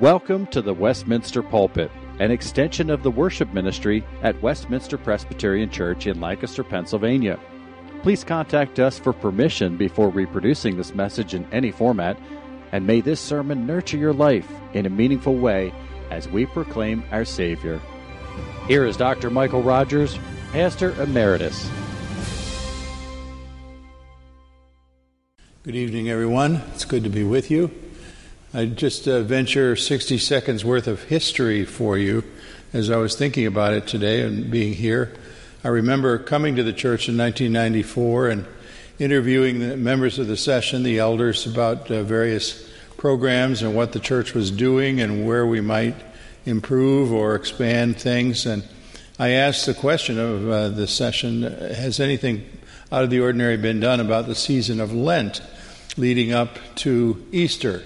Welcome to the Westminster Pulpit, an extension of the worship ministry at Westminster Presbyterian Church in Lancaster, Pennsylvania. Please contact us for permission before reproducing this message in any format, and may this sermon nurture your life in a meaningful way as we proclaim our Savior. Here is Dr. Michael Rogers, Pastor Emeritus. Good evening, everyone. It's good to be with you. I just uh, venture 60 seconds worth of history for you as I was thinking about it today and being here. I remember coming to the church in 1994 and interviewing the members of the session, the elders, about uh, various programs and what the church was doing and where we might improve or expand things. And I asked the question of uh, the session Has anything out of the ordinary been done about the season of Lent leading up to Easter?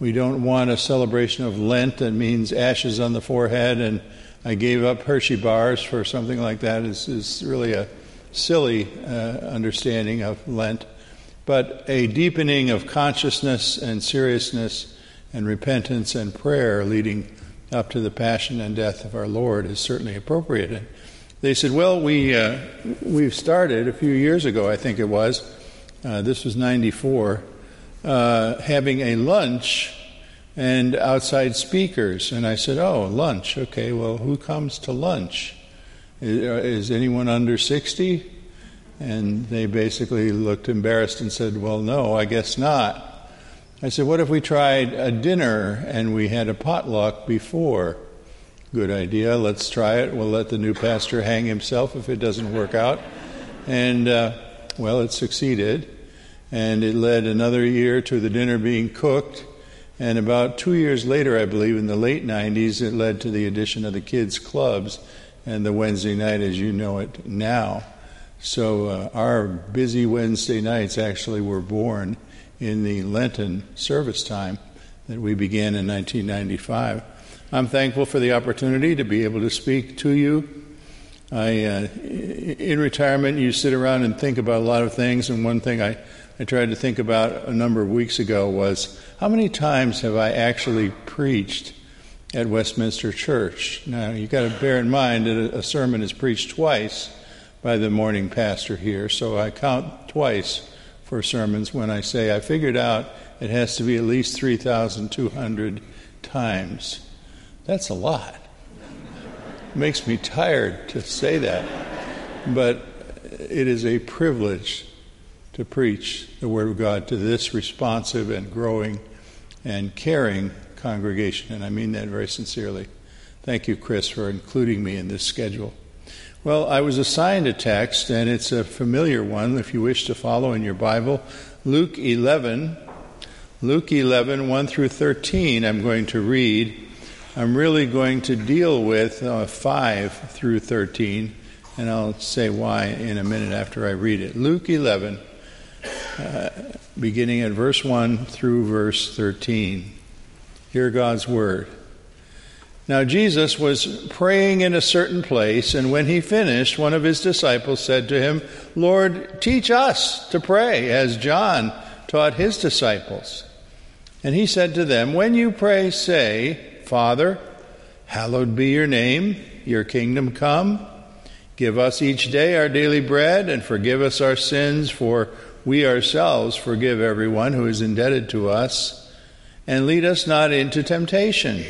We don't want a celebration of Lent that means ashes on the forehead and I gave up Hershey bars for something like that. Is is really a silly uh, understanding of Lent, but a deepening of consciousness and seriousness and repentance and prayer leading up to the passion and death of our Lord is certainly appropriate. They said, "Well, we uh, we've started a few years ago, I think it was. Uh, this was '94." uh, having a lunch and outside speakers. And I said, Oh, lunch. Okay, well, who comes to lunch? Is, uh, is, anyone under 60? And they basically looked embarrassed and said, Well, no, I guess not. I said, What if we tried a dinner and we had a potluck before? Good idea. Let's try it. We'll let the new pastor hang himself if it doesn't work out. And, uh, well, it succeeded and it led another year to the dinner being cooked. And about two years later, I believe, in the late 90s, it led to the addition of the kids' clubs and the Wednesday night as you know it now. So uh, our busy Wednesday nights actually were born in the Lenten service time that we began in 1995. I'm thankful for the opportunity to be able to speak to you. I, uh, in retirement, you sit around and think about a lot of things, and one thing I I tried to think about a number of weeks ago was how many times have I actually preached at Westminster Church? Now, you've got to bear in mind that a sermon is preached twice by the morning pastor here, so I count twice for sermons when I say I figured out it has to be at least 3,200 times. That's a lot. Makes me tired to say that, but it is a privilege to preach the Word of God to this responsive and growing and caring congregation, and I mean that very sincerely. Thank you, Chris, for including me in this schedule. Well, I was assigned a text, and it's a familiar one if you wish to follow in your Bible. Luke 11, Luke 11, 1 through 13, I'm going to read. I'm really going to deal with uh, 5 through 13, and I'll say why in a minute after I read it. Luke 11, uh, beginning at verse 1 through verse 13. Hear God's word. Now, Jesus was praying in a certain place, and when he finished, one of his disciples said to him, Lord, teach us to pray, as John taught his disciples. And he said to them, When you pray, say, Father, hallowed be your name, your kingdom come. Give us each day our daily bread, and forgive us our sins, for we ourselves forgive everyone who is indebted to us, and lead us not into temptation.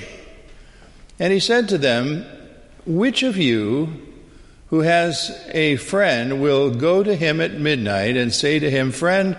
And he said to them, Which of you who has a friend will go to him at midnight and say to him, Friend,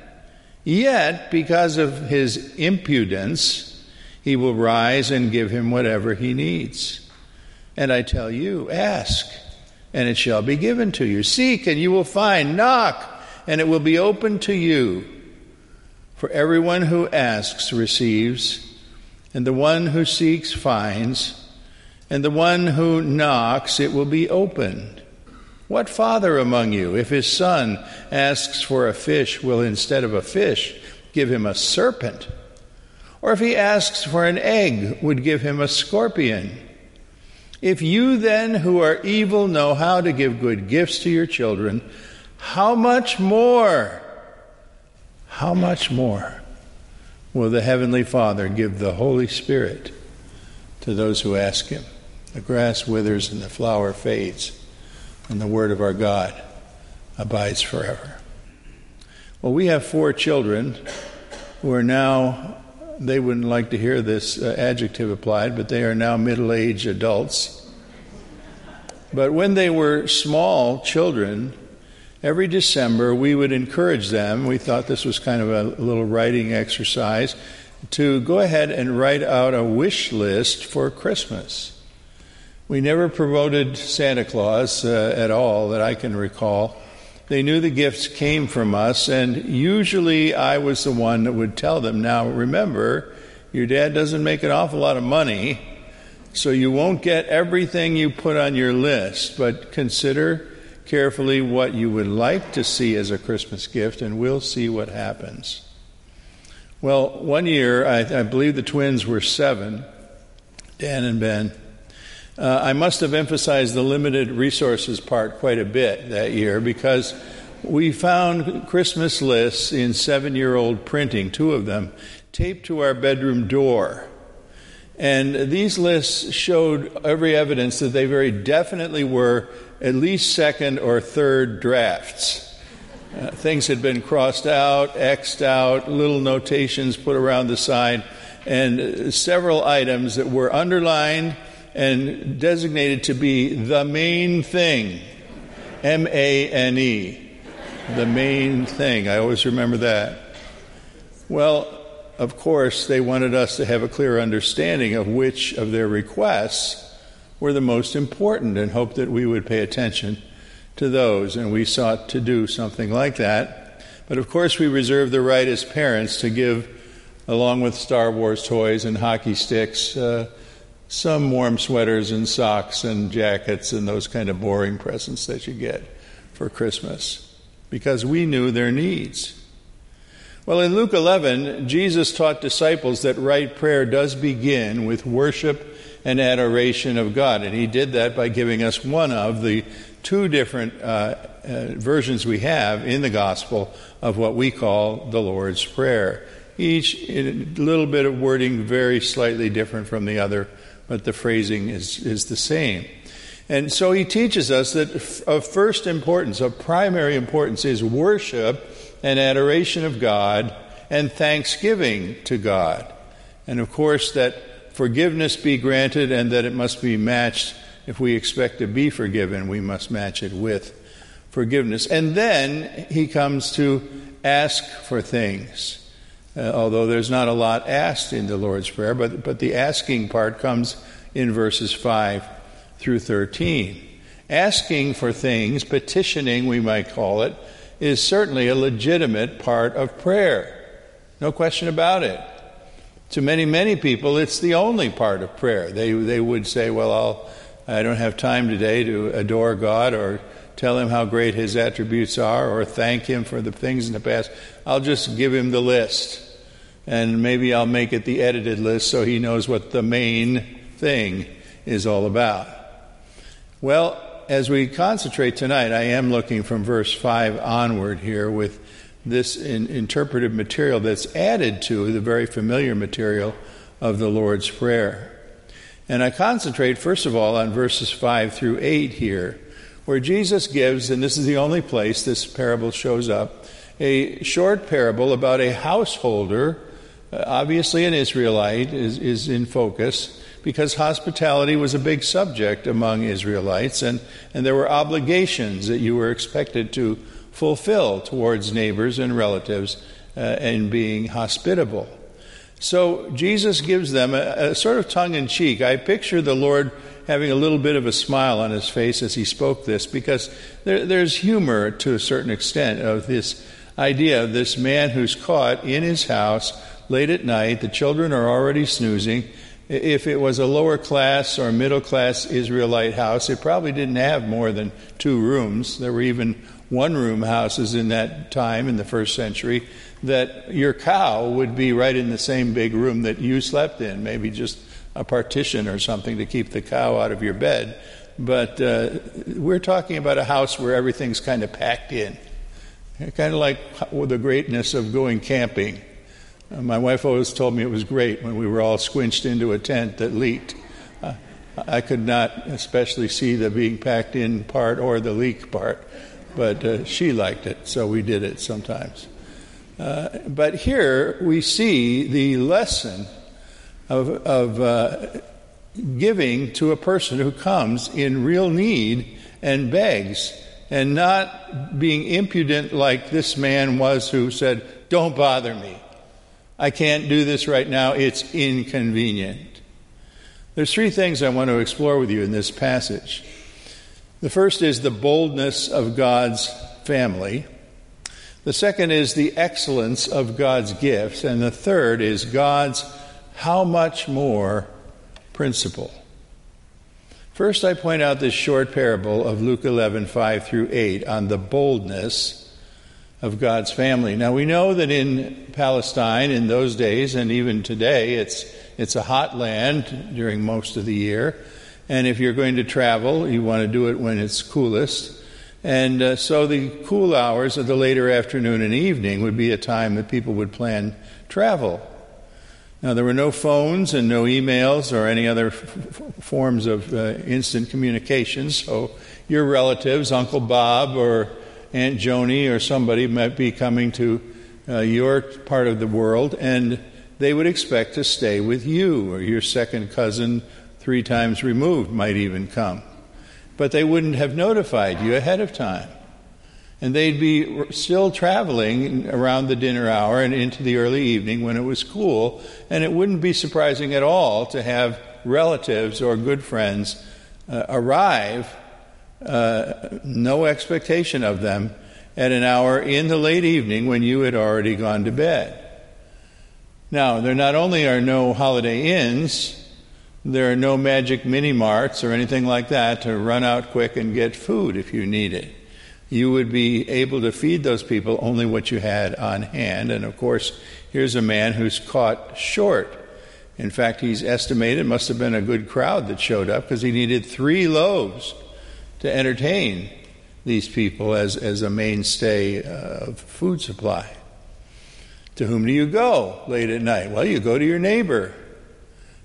yet because of his impudence, he will rise and give him whatever he needs. And I tell you, ask, and it shall be given to you. Seek, and you will find. Knock, and it will be opened to you. For everyone who asks receives, and the one who seeks finds, and the one who knocks it will be opened. What father among you, if his son asks for a fish, will instead of a fish give him a serpent? Or if he asks for an egg, would give him a scorpion? If you then, who are evil, know how to give good gifts to your children, how much more, how much more will the Heavenly Father give the Holy Spirit to those who ask Him? The grass withers and the flower fades, and the Word of our God abides forever. Well, we have four children who are now they wouldn't like to hear this uh, adjective applied, but they are now middle aged adults. But when they were small children, every December we would encourage them, we thought this was kind of a little writing exercise, to go ahead and write out a wish list for Christmas. We never promoted Santa Claus uh, at all that I can recall. They knew the gifts came from us, and usually I was the one that would tell them. Now, remember, your dad doesn't make an awful lot of money, so you won't get everything you put on your list, but consider carefully what you would like to see as a Christmas gift, and we'll see what happens. Well, one year, I, I believe the twins were seven, Dan and Ben. Uh, I must have emphasized the limited resources part quite a bit that year because we found Christmas lists in seven year old printing, two of them, taped to our bedroom door. And these lists showed every evidence that they very definitely were at least second or third drafts. Uh, things had been crossed out, X'd out, little notations put around the side, and several items that were underlined and designated to be the main thing. M A N E. The main thing. I always remember that. Well, of course, they wanted us to have a clear understanding of which of their requests were the most important and hoped that we would pay attention to those. And we sought to do something like that. But of course, we reserve the right as parents to give, along with Star Wars toys and hockey sticks, uh, some warm sweaters and socks and jackets and those kind of boring presents that you get for Christmas because we knew their needs. Well, in Luke 11, Jesus taught disciples that right prayer does begin with worship and adoration of God. And he did that by giving us one of the two different uh, uh, versions we have in the gospel of what we call the Lord's Prayer. Each a little bit of wording very slightly different from the other but the phrasing is, is the same. And so he teaches us that of first importance, of primary importance, is worship and adoration of God and thanksgiving to God. And of course, that forgiveness be granted and that it must be matched. If we expect to be forgiven, we must match it with forgiveness. And then he comes to ask for things. Uh, although there's not a lot asked in the Lord's Prayer, but, but the asking part comes in verses 5 through 13. Asking for things, petitioning, we might call it, is certainly a legitimate part of prayer. No question about it. To many, many people, it's the only part of prayer. They, they would say, Well, I'll, I don't have time today to adore God or tell him how great his attributes are or thank him for the things in the past. I'll just give him the list. And maybe I'll make it the edited list so he knows what the main thing is all about. Well, as we concentrate tonight, I am looking from verse 5 onward here with this in, interpretive material that's added to the very familiar material of the Lord's Prayer. And I concentrate, first of all, on verses 5 through 8 here where Jesus gives, and this is the only place this parable shows up, a short parable about a householder, obviously an Israelite, is, is in focus because hospitality was a big subject among Israelites, and, and there were obligations that you were expected to fulfill towards neighbors and relatives uh, in being hospitable. So Jesus gives them a, a sort of tongue in cheek. I picture the Lord having a little bit of a smile on his face as he spoke this because there, there's humor to a certain extent of this idea of this man who's caught in his house late at night. The children are already snoozing. If it was a lower class or middle class Israelite house, it probably didn't have more than two rooms. There were even one room houses in that time, in the first century, that your cow would be right in the same big room that you slept in, maybe just a partition or something to keep the cow out of your bed. But uh, we're talking about a house where everything's kind of packed in. Kind of like the greatness of going camping. Uh, my wife always told me it was great when we were all squinched into a tent that leaked. Uh, I could not especially see the being packed in part or the leak part, but uh, she liked it, so we did it sometimes. Uh, but here we see the lesson of, of uh, giving to a person who comes in real need and begs and not being impudent like this man was who said, Don't bother me. I can't do this right now. It's inconvenient. There's three things I want to explore with you in this passage. The first is the boldness of God's family. The second is the excellence of God's gifts. And the third is God's how much more principle. First, I point out this short parable of Luke 11, 5 through 8 on the boldness of God's family. Now, we know that in Palestine in those days, and even today, it's, it's a hot land during most of the year. And if you're going to travel, you want to do it when it's coolest. And uh, so the cool hours of the later afternoon and evening would be a time that people would plan travel. Now, there were no phones and no emails or any other f- forms of uh, instant communication, so your relatives, Uncle Bob or Aunt Joni or somebody, might be coming to uh, your part of the world, and they would expect to stay with you, or your second cousin, three times removed, might even come. But they wouldn't have notified you ahead of time and they'd be still traveling around the dinner hour and into the early evening when it was cool. And it wouldn't be surprising at all to have relatives or good friends uh, arrive, no expectation of them, at an hour in the late evening when you had already gone to bed. Now, there not only are no holiday inns, there are no magic mini marts or anything like that to run out quick and get food if you need it you would be able to feed those people only what you had on hand. And of course, here's a man who's caught short. In fact, he's estimated must have been a good crowd that showed up because he needed three loaves to entertain these people as, as a mainstay of food supply. To whom do you go late at night? Well, you go to your neighbor.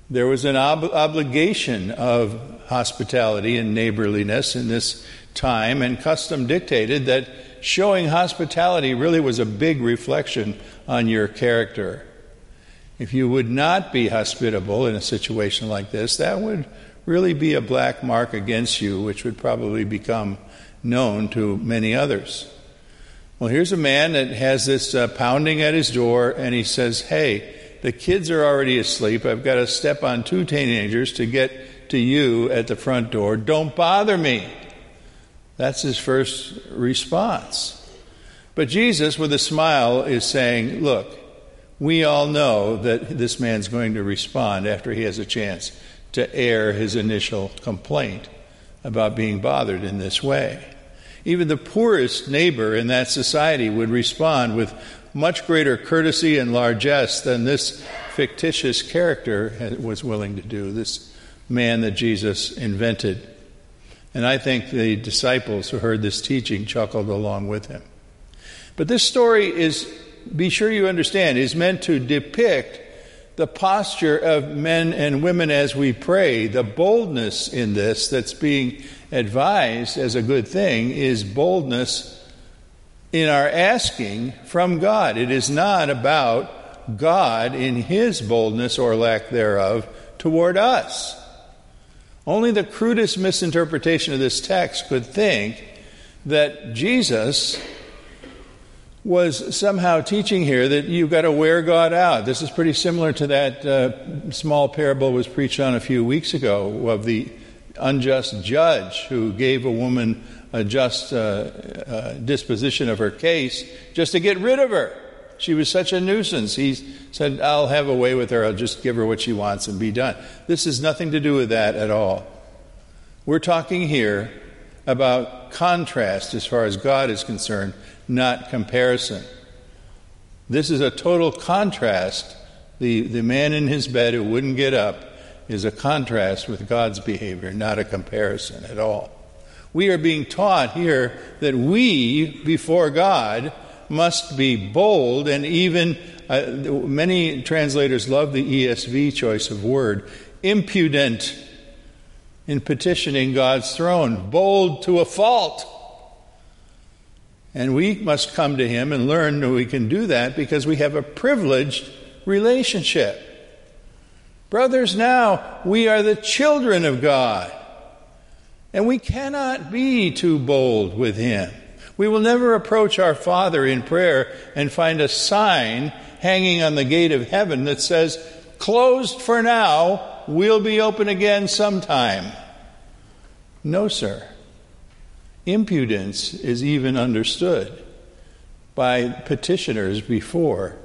There was an ob- obligation of hospitality and neighborliness in this time, and custom dictated that showing hospitality really was a big reflection on your character. If you would not be hospitable in a situation like this, that would really be a black mark against you, which would probably become known to many others. Well, here's a man that has this uh, pounding at his door, and he says, Hey, the kids are already asleep. I've got to step on two teenagers to get to you at the front door. Don't bother me. That's his first response. But Jesus, with a smile, is saying, Look, we all know that this man's going to respond after he has a chance to air his initial complaint about being bothered in this way. Even the poorest neighbor in that society would respond with much greater courtesy and largesse than this fictitious character was willing to do, this man that Jesus invented. And I think the disciples who heard this teaching chuckled along with him. But this story is, be sure you understand, is meant to depict the posture of men and women as we pray. The boldness in this that's being advised as a good thing is boldness in our asking from God. It is not about God in his boldness or lack thereof toward us. Only the crudest misinterpretation of this text could think that Jesus was somehow teaching here that you've got to wear God out. This is pretty similar to that uh, small parable was preached on a few weeks ago of the unjust judge who gave a woman a just uh, uh, disposition of her case just to get rid of her. She was such a nuisance. He said, I'll have a way with her. I'll just give her what she wants and be done. This has nothing to do with that at all. We're talking here about contrast as far as God is concerned, not comparison. This is a total contrast. The, the man in his bed who wouldn't get up is a contrast with God's behavior, not a comparison at all. We are being taught here that we, before God, must be bold and even, uh, many translators love the ESV choice of word, impudent in petitioning God's throne, bold to a fault. And we must come to Him and learn that we can do that because we have a privileged relationship. Brothers, now we are the children of God. And we cannot be too bold with Him. We will never approach our Father in prayer and find a sign hanging on the gate of heaven that says, closed for now, we'll be open again sometime. No, sir. Impudence is even understood by petitioners before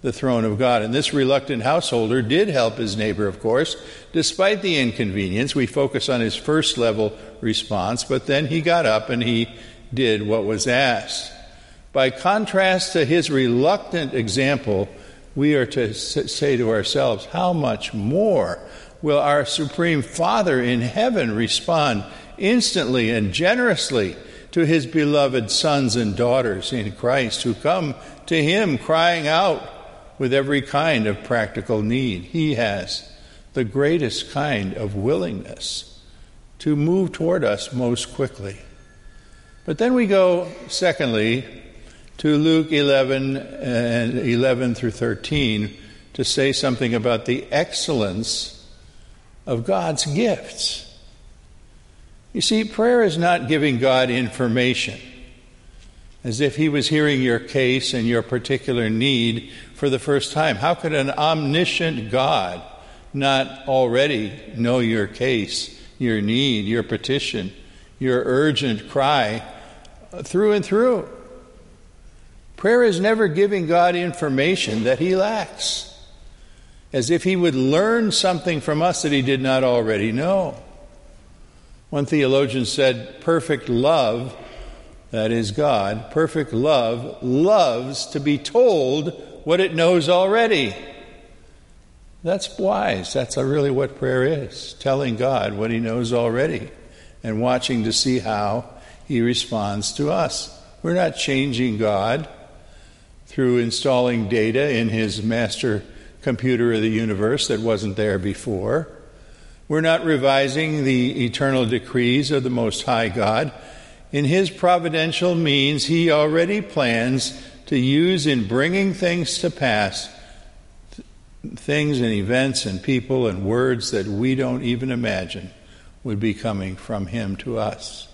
the throne of God. And this reluctant householder did help his neighbor, of course, despite the inconvenience. We focus on his first level response, but then he got up and he did what was asked. By contrast to his reluctant example, we are to say to ourselves, how much more will our Supreme Father in heaven respond instantly and generously to his beloved sons and daughters in Christ who come to him crying out with every kind of practical need. He has the greatest kind of willingness to move toward us most quickly. But then we go, secondly, to Luke 11 and 11 through 13 to say something about the excellence of God's gifts. You see, prayer is not giving God information as if He was hearing your case and your particular need for the first time. How could an omniscient God not already know your case, your need, your petition, your urgent cry through and through? Prayer is never giving God information that He lacks as if he would learn something from us that he did not already know. One theologian said, Perfect love, that is God, perfect love loves to be told what it knows already. That's wise. That's really what prayer is telling God what he knows already and watching to see how he responds to us. We're not changing God through installing data in his master computer of the universe that wasn't there before. We're not revising the eternal decrees of the Most High God. In His providential means, He already plans to use in bringing things to pass things and events and people and words that we don't even imagine would be coming from Him to us.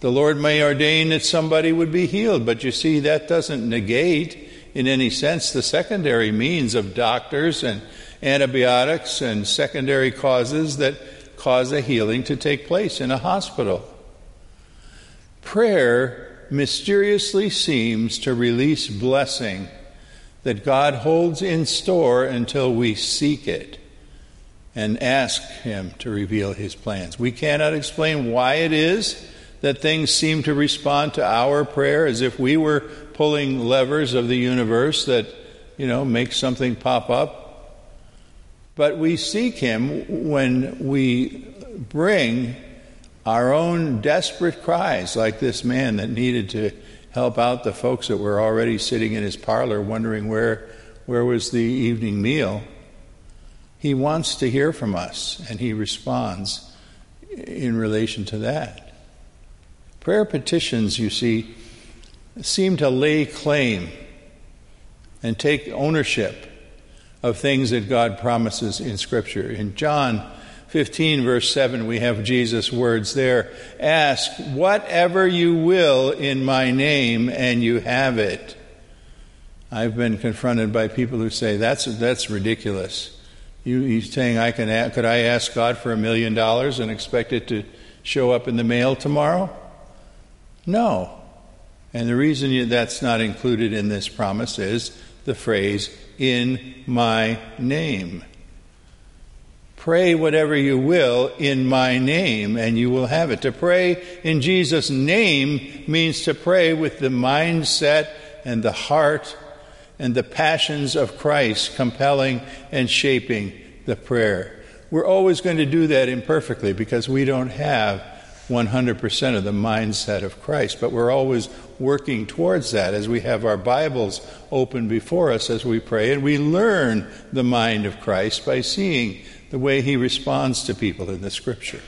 The Lord may ordain that somebody would be healed, but you see, that doesn't negate in any sense the secondary means of doctors and antibiotics and secondary causes that cause a healing to take place in a hospital. Prayer mysteriously seems to release blessing that God holds in store until we seek it and ask Him to reveal His plans. We cannot explain why it is that things seem to respond to our prayer as if we were pulling levers of the universe that, you know, make something pop up. But we seek Him when we bring our own desperate cries, like this man that needed to help out the folks that were already sitting in his parlor wondering where, where was the evening meal. He wants to hear from us, and he responds in relation to that. Prayer petitions, you see, seem to lay claim and take ownership of things that God promises in Scripture. In John 15, verse 7, we have Jesus' words there Ask whatever you will in my name, and you have it. I've been confronted by people who say, That's, that's ridiculous. You, you saying I can, could I ask God for a million dollars and expect it to show up in the mail tomorrow? No. And the reason that's not included in this promise is the phrase, in my name. Pray whatever you will in my name, and you will have it. To pray in Jesus' name means to pray with the mindset and the heart and the passions of Christ compelling and shaping the prayer. We're always going to do that imperfectly because we don't have 100% of the mindset of Christ, but we're always working towards that as we have our Bibles open before us as we pray, and we learn the mind of Christ by seeing the way he responds to people in the Scripture.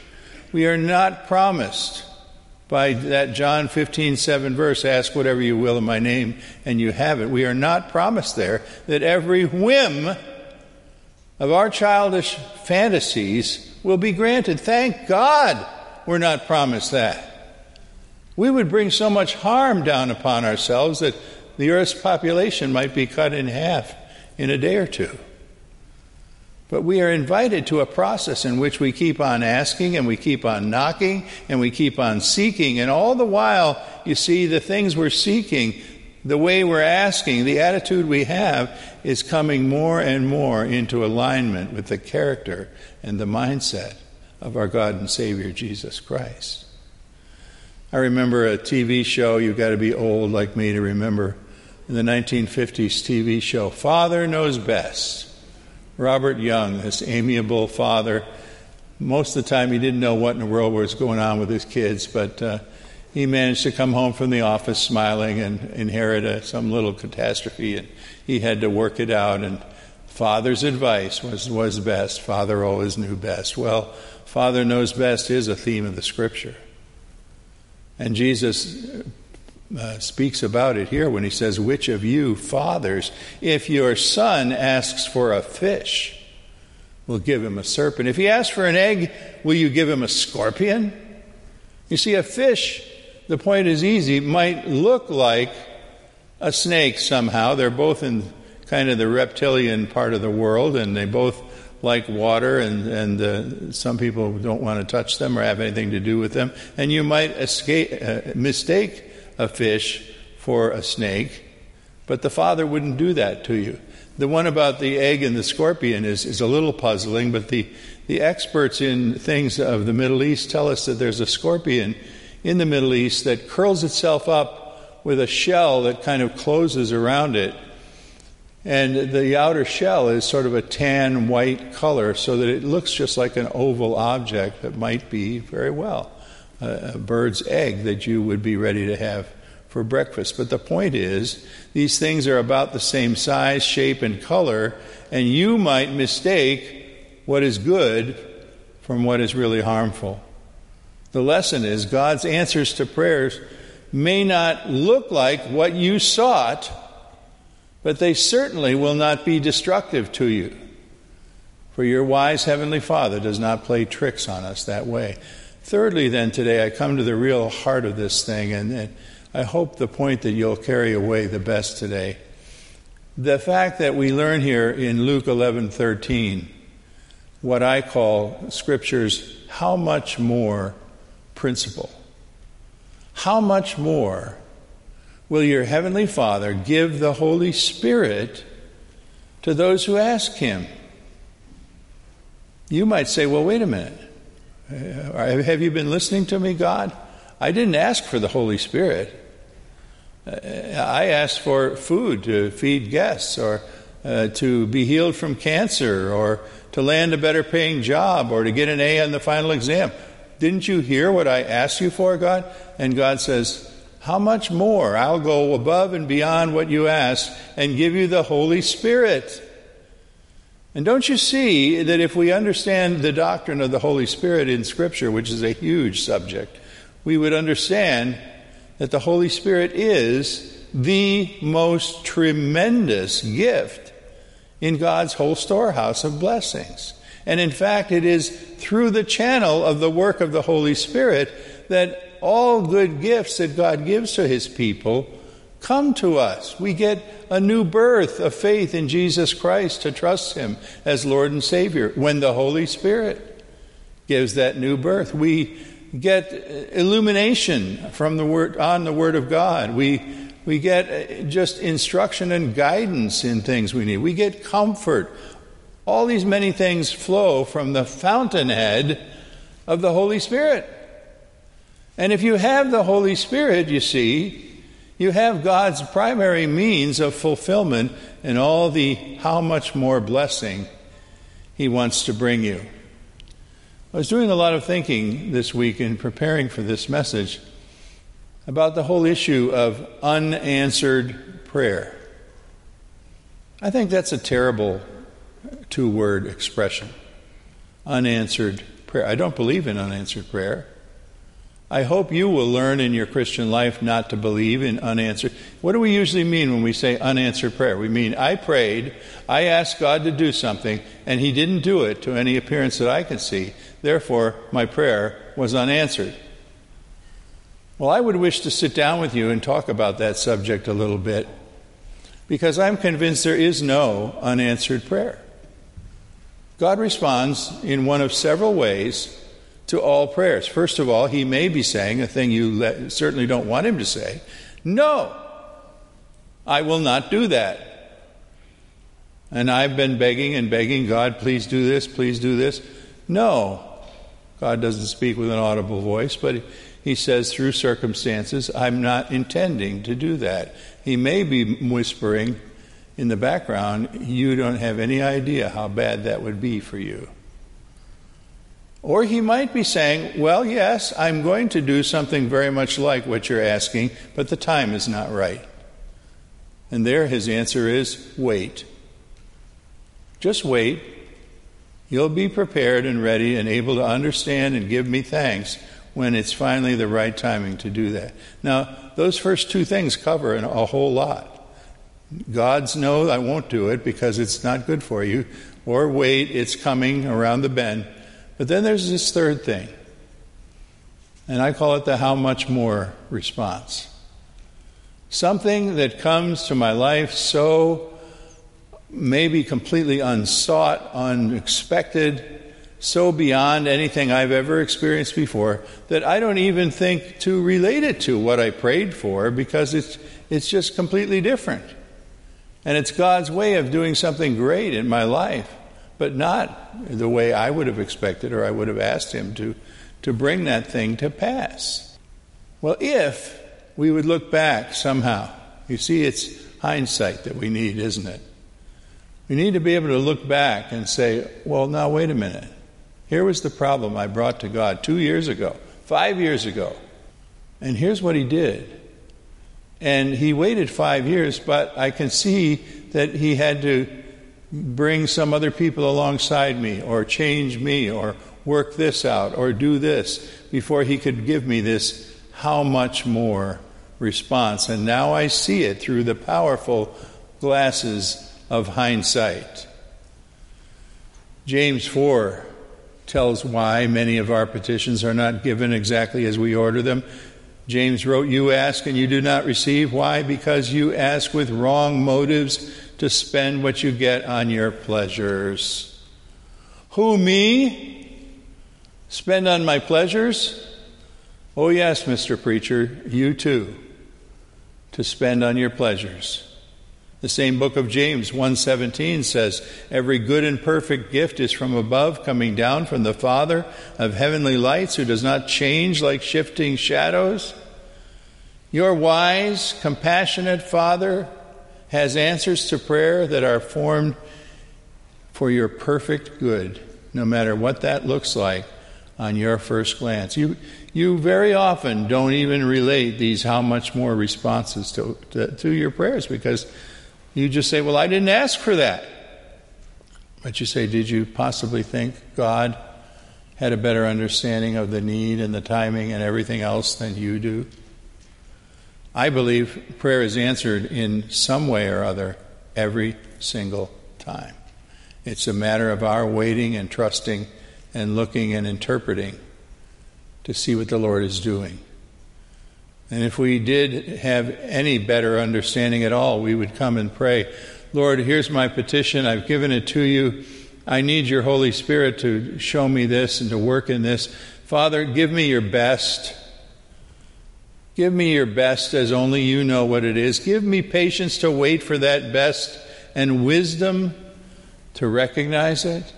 We are not promised by that John 15, 7 verse, ask whatever you will in my name, and you have it. We are not promised there that every whim of our childish fantasies will be granted. Thank God we're not promised that. We would bring so much harm down upon ourselves that the earth's population might be cut in half in a day or two. But we are invited to a process in which we keep on asking and we keep on knocking and we keep on seeking. And all the while, you see, the things we're seeking, the way we're asking, the attitude we have is coming more and more into alignment with the character and the mindset of our God and Savior Jesus Christ. I remember a TV show, you've got to be old like me to remember, in the 1950s TV show, Father Knows Best. Robert Young, this amiable father. Most of the time, he didn't know what in the world was going on with his kids, but uh, he managed to come home from the office smiling and inherit a, some little catastrophe, and he had to work it out. And father's advice was was best. Father always knew best. Well, Father knows best is a theme of the Scripture, and Jesus uh, speaks about it here when he says, Which of you, fathers, if your son asks for a fish, will give him a serpent? If he asks for an egg, will you give him a scorpion? You see, a fish, the point is easy, might look like a snake somehow. They're both in kind of the reptilian part of the world, and they both like water, and, and uh, some people don't want to touch them or have anything to do with them. And you might escape, uh, mistake a fish for a snake, but the Father wouldn't do that to you. The one about the egg and the scorpion is, is a little puzzling, but the, the experts in things of the Middle East tell us that there's a scorpion in the Middle East that curls itself up with a shell that kind of closes around it. And the outer shell is sort of a tan white color so that it looks just like an oval object that might be very well a bird's egg that you would be ready to have for breakfast. But the point is, these things are about the same size, shape, and color, and you might mistake what is good from what is really harmful. The lesson is God's answers to prayers may not look like what you sought, but they certainly will not be destructive to you. For your wise Heavenly Father does not play tricks on us that way. Thirdly, then, today, I come to the real heart of this thing, and, and I hope the point that you'll carry away the best today. The fact that we learn here in Luke 11 13 what I call Scripture's how much more principle. How much more will your Heavenly Father give the Holy Spirit to those who ask Him? You might say, well, wait a minute. Uh, have you been listening to me, God? I didn't ask for the Holy Spirit. Uh, I asked for food to feed guests, or uh, to be healed from cancer, or to land a better paying job, or to get an A on the final exam. Didn't you hear what I asked you for, God? And God says, How much more? I'll go above and beyond what you asked and give you the Holy Spirit. And don't you see that if we understand the doctrine of the Holy Spirit in Scripture, which is a huge subject, we would understand that the Holy Spirit is the most tremendous gift in God's whole storehouse of blessings. And in fact, it is through the channel of the work of the Holy Spirit that all good gifts that God gives to His people come to us. We get a new birth of faith in Jesus Christ to trust Him as Lord and Savior when the Holy Spirit gives that new birth. We get illumination from the word on the word of God. We we get uh, just instruction and guidance in things we need. We get comfort. All these many things flow from the fountainhead of the Holy Spirit. And if you have the Holy Spirit, you see, you have God's primary means of fulfillment in all the how much more blessing He wants to bring you. I was doing a lot of thinking this week in preparing for this message about the whole issue of unanswered prayer. I think that's a terrible two word expression unanswered prayer. I don't believe in unanswered prayer. I hope you will learn in your Christian life not to believe in unanswered. What do we usually mean when we say unanswered prayer? We mean, I prayed, I asked God to do something, and He didn't do it to any appearance that I could see. Therefore, my prayer was unanswered. Well, I would wish to sit down with you and talk about that subject a little bit because I'm convinced there is no unanswered prayer. God responds in one of several ways to all prayers. First of all, he may be saying a thing you certainly don't want him to say No, I will not do that. And I've been begging and begging God, please do this, please do this. No, God doesn't speak with an audible voice, but he says through circumstances, I'm not intending to do that. He may be whispering in the background, you don't have any idea how bad that would be for you. Or he might be saying, Well, yes, I'm going to do something very much like what you're asking, but the time is not right. And there his answer is, Wait. Just wait. You'll be prepared and ready and able to understand and give me thanks when it's finally the right timing to do that. Now, those first two things cover a whole lot. God's no, I won't do it because it's not good for you. Or wait, it's coming around the bend. But then there's this third thing, and I call it the how much more response. Something that comes to my life so maybe completely unsought, unexpected, so beyond anything I've ever experienced before that I don't even think to relate it to what I prayed for because it's, it's just completely different. And it's God's way of doing something great in my life but not the way I would have expected or I would have asked him to, to bring that thing to pass. Well, if we would look back somehow, you see, it's hindsight that we need, isn't it? We need to be able to look back and say, well, now, wait a minute. Here was the problem I brought to God two years ago, five years ago. And here's what he did. And he waited five years, but I can see that he had to bring some other people alongside me, or change me, or work this out, or do this, before he could give me this how much more response. And now I see it through the powerful glasses of hindsight. James 4 tells why many of our petitions are not given exactly as we order them. James wrote, You ask and you do not receive. Why? Because you ask with wrong motives to spend what you get on your pleasures. Who, me? Spend on my pleasures? Oh, yes, Mr. Preacher, you too, to spend on your pleasures. The same book of James 1:17 says, "Every good and perfect gift is from above, coming down from the Father of heavenly lights, who does not change like shifting shadows." Your wise, compassionate Father has answers to prayer that are formed for your perfect good, no matter what that looks like on your first glance. You, you very often don't even relate these how much more responses to, to, to your prayers because you just say, Well, I didn't ask for that. But you say, Did you possibly think God had a better understanding of the need and the timing and everything else than you do? I believe prayer is answered in some way or other every single time. It's a matter of our waiting and trusting and looking and interpreting to see what the Lord is doing. And if we did have any better understanding at all, we would come and pray, Lord, here's my petition. I've given it to you. I need your Holy Spirit to show me this and to work in this. Father, give me your best. Give me your best as only you know what it is. Give me patience to wait for that best and wisdom to recognize it.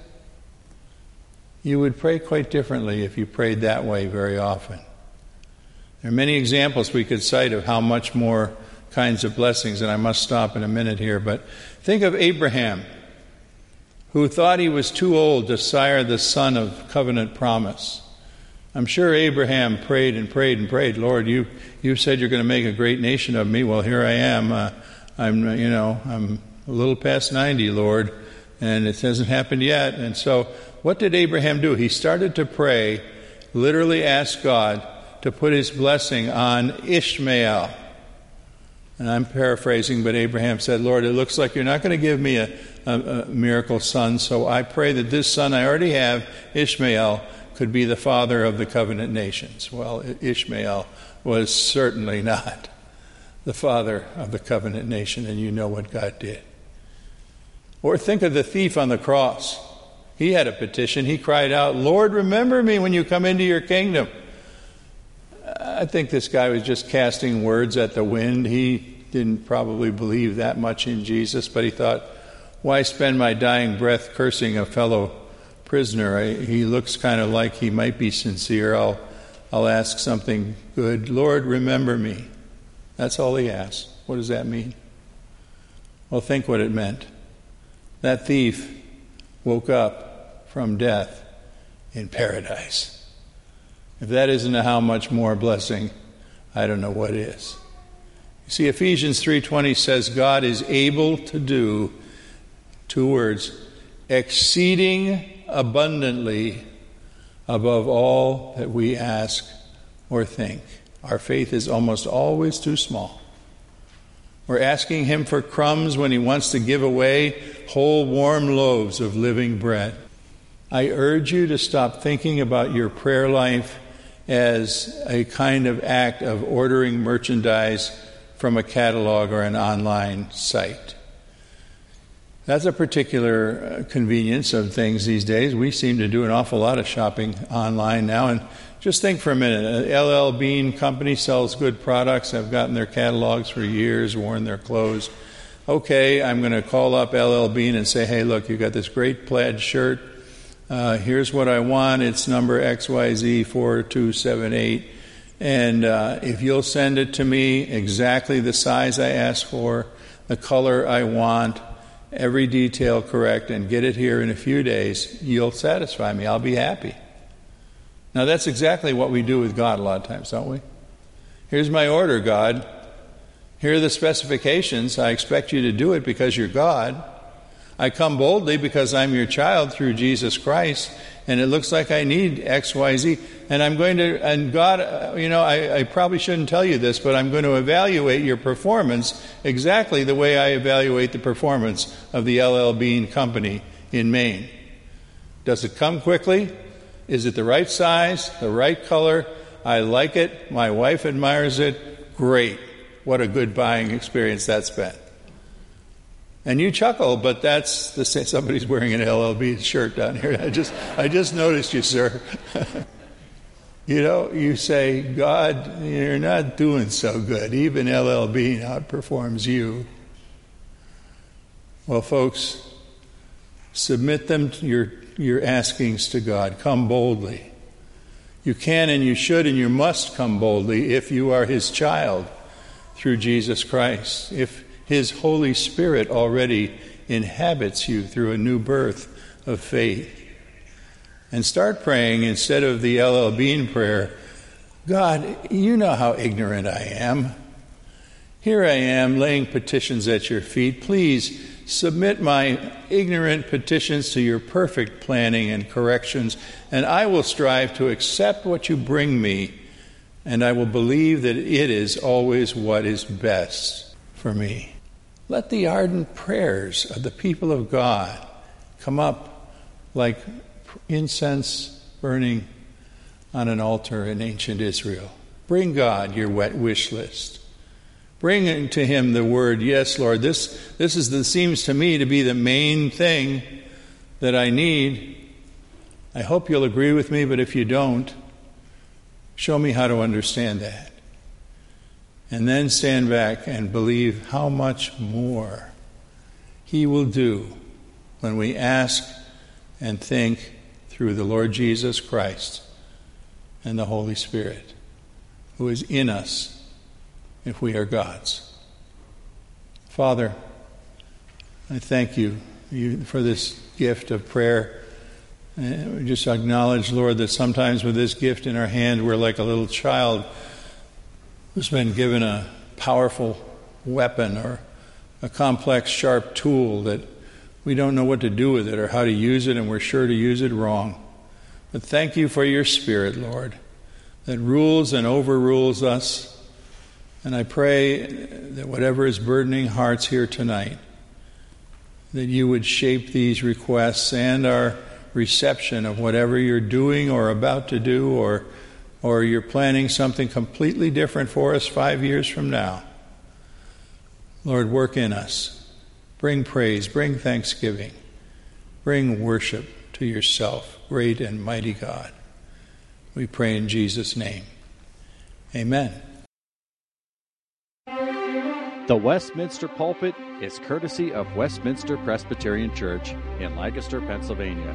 You would pray quite differently if you prayed that way very often. There are many examples we could cite of how much more kinds of blessings, and I must stop in a minute here, but think of Abraham, who thought he was too old to sire the son of covenant promise. I'm sure Abraham prayed and prayed and prayed, Lord, you, you said you're going to make a great nation of me. Well, here I am. Uh, I'm, you know, I'm a little past 90, Lord, and it hasn't happened yet. And so, what did Abraham do? He started to pray, literally ask God to put his blessing on Ishmael. And I'm paraphrasing, but Abraham said, Lord, it looks like you're not going to give me a, a, a miracle son, so I pray that this son I already have, Ishmael, could be the father of the covenant nations. Well, Ishmael was certainly not the father of the covenant nation, and you know what God did. Or think of the thief on the cross. He had a petition. He cried out, Lord, remember me when you come into your kingdom. I think this guy was just casting words at the wind. He didn't probably believe that much in Jesus, but he thought, why spend my dying breath cursing a fellow prisoner. I, he looks kind of like he might be sincere. I'll, I'll ask something good. Lord, remember me. That's all he asks. What does that mean? Well, think what it meant. That thief woke up from death in paradise. If that isn't a how much more blessing, I don't know what is. You see, Ephesians 3:20 says God is able to do two words, exceeding abundantly above all that we ask or think. Our faith is almost always too small. We're asking Him for crumbs when He wants to give away whole warm loaves of living bread. I urge you to stop thinking about your prayer life as a kind of act of ordering merchandise from a catalog or an online site. That's a particular uh, convenience of things these days. We seem to do an awful lot of shopping online now. And just think for a minute LL Bean Company sells good products. I've gotten their catalogs for years, worn their clothes. Okay, I'm going to call up LL Bean and say, hey, look, you've got this great plaid shirt. Uh, here's what I want. It's number XYZ4278. And uh, if you'll send it to me exactly the size I ask for, the color I want, every detail correct and get it here in a few days, you'll satisfy me. I'll be happy. Now, that's exactly what we do with God a lot of times, don't we? Here's my order, God. Here are the specifications. I expect you to do it because you're God. I come boldly because I'm your child through Jesus Christ, and it looks like I need X, Y, Z. And I'm going to, and God, uh, you know, I, I, probably shouldn't tell you this, but I'm going to evaluate your performance exactly the way I evaluate the performance of the LL Bean Company in Maine. Does it come quickly? Is it the right size, the right color? I like it. My wife admires it. Great. What a good buying experience that's been. And you chuckle, but that's the same. Somebody's wearing an LL Bean shirt down here. I just, I just noticed you, sir. you know, you say, God, you're not doing so good. Even LL Bean outperforms you. Well, folks, submit them your, your askings to God. Come boldly. You can and you should and you must come boldly if you are His child through Jesus Christ. If his Holy Spirit already inhabits you through a new birth of faith. And start praying instead of the LL Bean prayer God, you know how ignorant I am. Here I am laying petitions at your feet. Please submit my ignorant petitions to your perfect planning and corrections, and I will strive to accept what you bring me, and I will believe that it is always what is best for me. Let the ardent prayers of the people of God come up like incense burning on an altar in ancient Israel. Bring God your wet wish list. Bring to him the word, yes, Lord, this, this is the, seems to me to be the main thing that I need, I hope you'll agree with me, but if you don't, show me how to understand that. And then stand back and believe how much more He will do when we ask and think through the Lord Jesus Christ and the Holy Spirit, who is in us if we are God's. Father, I thank you, for this gift of prayer. And we just acknowledge, Lord, that sometimes with this gift in our hand, we're like a little child who's been given a powerful weapon or a complex, sharp tool that we don't know what to do with it or how to use it, and we're sure to use it wrong. But thank you for your Spirit, Lord, that rules and overrules us. And I pray that whatever is burdening hearts here tonight, that you would shape these requests and our reception of whatever you're doing or about to do, or, or you're planning something completely different for us five years from now. Lord, work in us. Bring praise, bring thanksgiving, bring worship to yourself, great and mighty God. We pray in Jesus' name. Amen. The Westminster Pulpit is courtesy of Westminster Presbyterian Church in Lancaster, Pennsylvania.